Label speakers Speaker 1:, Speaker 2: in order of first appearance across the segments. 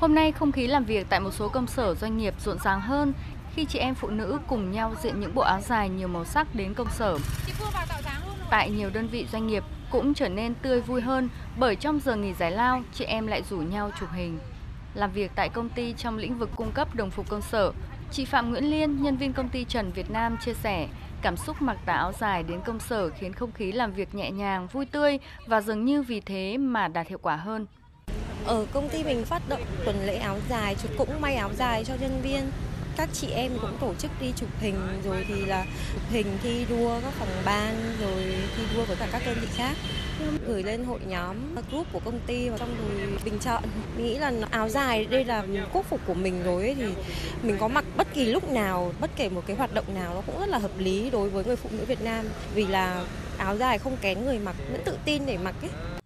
Speaker 1: Hôm nay không khí làm việc tại một số công sở doanh nghiệp rộn ràng hơn khi chị em phụ nữ cùng nhau diện những bộ áo dài nhiều màu sắc đến công sở. Tại nhiều đơn vị doanh nghiệp cũng trở nên tươi vui hơn bởi trong giờ nghỉ giải lao, chị em lại rủ nhau chụp hình. Làm việc tại công ty trong lĩnh vực cung cấp đồng phục công sở, chị Phạm Nguyễn Liên, nhân viên công ty Trần Việt Nam chia sẻ, cảm xúc mặc tà áo dài đến công sở khiến không khí làm việc nhẹ nhàng, vui tươi và dường như vì thế mà đạt hiệu quả hơn.
Speaker 2: Ở công ty mình phát động tuần lễ áo dài, cũng may áo dài cho nhân viên. Các chị em cũng tổ chức đi chụp hình rồi thì là chụp hình thi đua các phòng ban rồi thi đua với cả các đơn vị khác. Gửi lên hội nhóm group của công ty và xong rồi bình chọn. Mình nghĩ là áo dài đây là quốc phục của mình rồi ấy, thì mình có mặc bất kỳ lúc nào bất kể một cái hoạt động nào nó cũng rất là hợp lý đối với người phụ nữ Việt Nam. Vì là áo dài không kén người mặc vẫn tự tin để mặc ấy.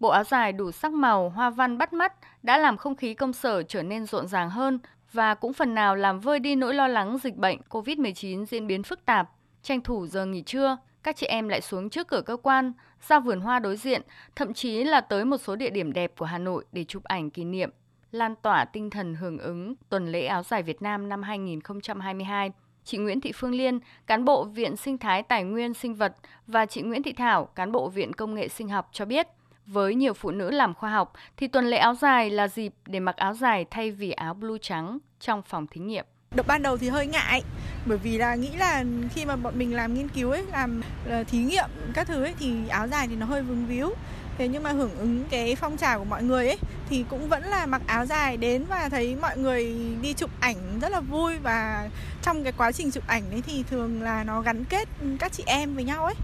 Speaker 1: Bộ áo dài đủ sắc màu, hoa văn bắt mắt đã làm không khí công sở trở nên rộn ràng hơn và cũng phần nào làm vơi đi nỗi lo lắng dịch bệnh COVID-19 diễn biến phức tạp. Tranh thủ giờ nghỉ trưa, các chị em lại xuống trước cửa cơ quan, ra vườn hoa đối diện, thậm chí là tới một số địa điểm đẹp của Hà Nội để chụp ảnh kỷ niệm, lan tỏa tinh thần hưởng ứng tuần lễ áo dài Việt Nam năm 2022. Chị Nguyễn Thị Phương Liên, cán bộ Viện Sinh thái Tài nguyên Sinh vật và chị Nguyễn Thị Thảo, cán bộ Viện Công nghệ Sinh học cho biết – với nhiều phụ nữ làm khoa học thì tuần lễ áo dài là dịp để mặc áo dài thay vì áo blue trắng trong phòng thí nghiệm.
Speaker 3: Đợt ban đầu thì hơi ngại bởi vì là nghĩ là khi mà bọn mình làm nghiên cứu ấy, làm ờ, thí nghiệm các thứ ấy thì áo dài thì nó hơi vướng víu. Thế nhưng mà hưởng ứng cái phong trào của mọi người ấy thì cũng vẫn là mặc áo dài đến và thấy mọi người đi chụp ảnh rất là vui và trong cái quá trình chụp ảnh ấy thì thường là nó gắn kết các chị em với nhau ấy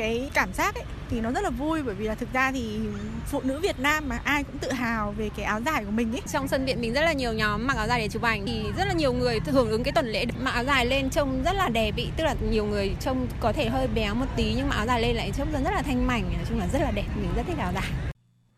Speaker 3: cái cảm giác ấy thì nó rất là vui bởi vì là thực ra thì phụ nữ Việt Nam mà ai cũng tự hào về cái áo dài của mình ấy.
Speaker 4: Trong sân viện mình rất là nhiều nhóm mặc áo dài để chụp ảnh thì rất là nhiều người hưởng ứng cái tuần lễ mặc áo dài lên trông rất là đẹp ý, tức là nhiều người trông có thể hơi béo một tí nhưng mà áo dài lên lại trông rất là thanh mảnh, nói chung là rất là đẹp, mình rất thích áo dài.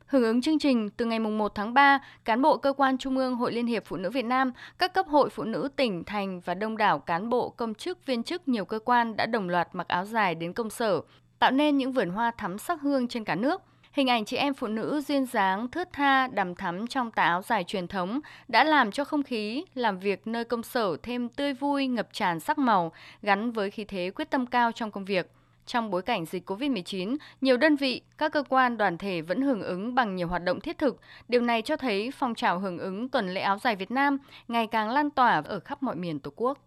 Speaker 1: Hưởng ứng chương trình, từ ngày 1 tháng 3, cán bộ cơ quan Trung ương Hội Liên hiệp Phụ nữ Việt Nam, các cấp hội phụ nữ tỉnh, thành và đông đảo cán bộ, công chức, viên chức nhiều cơ quan đã đồng loạt mặc áo dài đến công sở tạo nên những vườn hoa thắm sắc hương trên cả nước. Hình ảnh chị em phụ nữ duyên dáng, thướt tha, đầm thắm trong tà áo dài truyền thống đã làm cho không khí làm việc nơi công sở thêm tươi vui, ngập tràn sắc màu, gắn với khí thế quyết tâm cao trong công việc. Trong bối cảnh dịch COVID-19, nhiều đơn vị, các cơ quan đoàn thể vẫn hưởng ứng bằng nhiều hoạt động thiết thực. Điều này cho thấy phong trào hưởng ứng tuần lễ áo dài Việt Nam ngày càng lan tỏa ở khắp mọi miền Tổ quốc.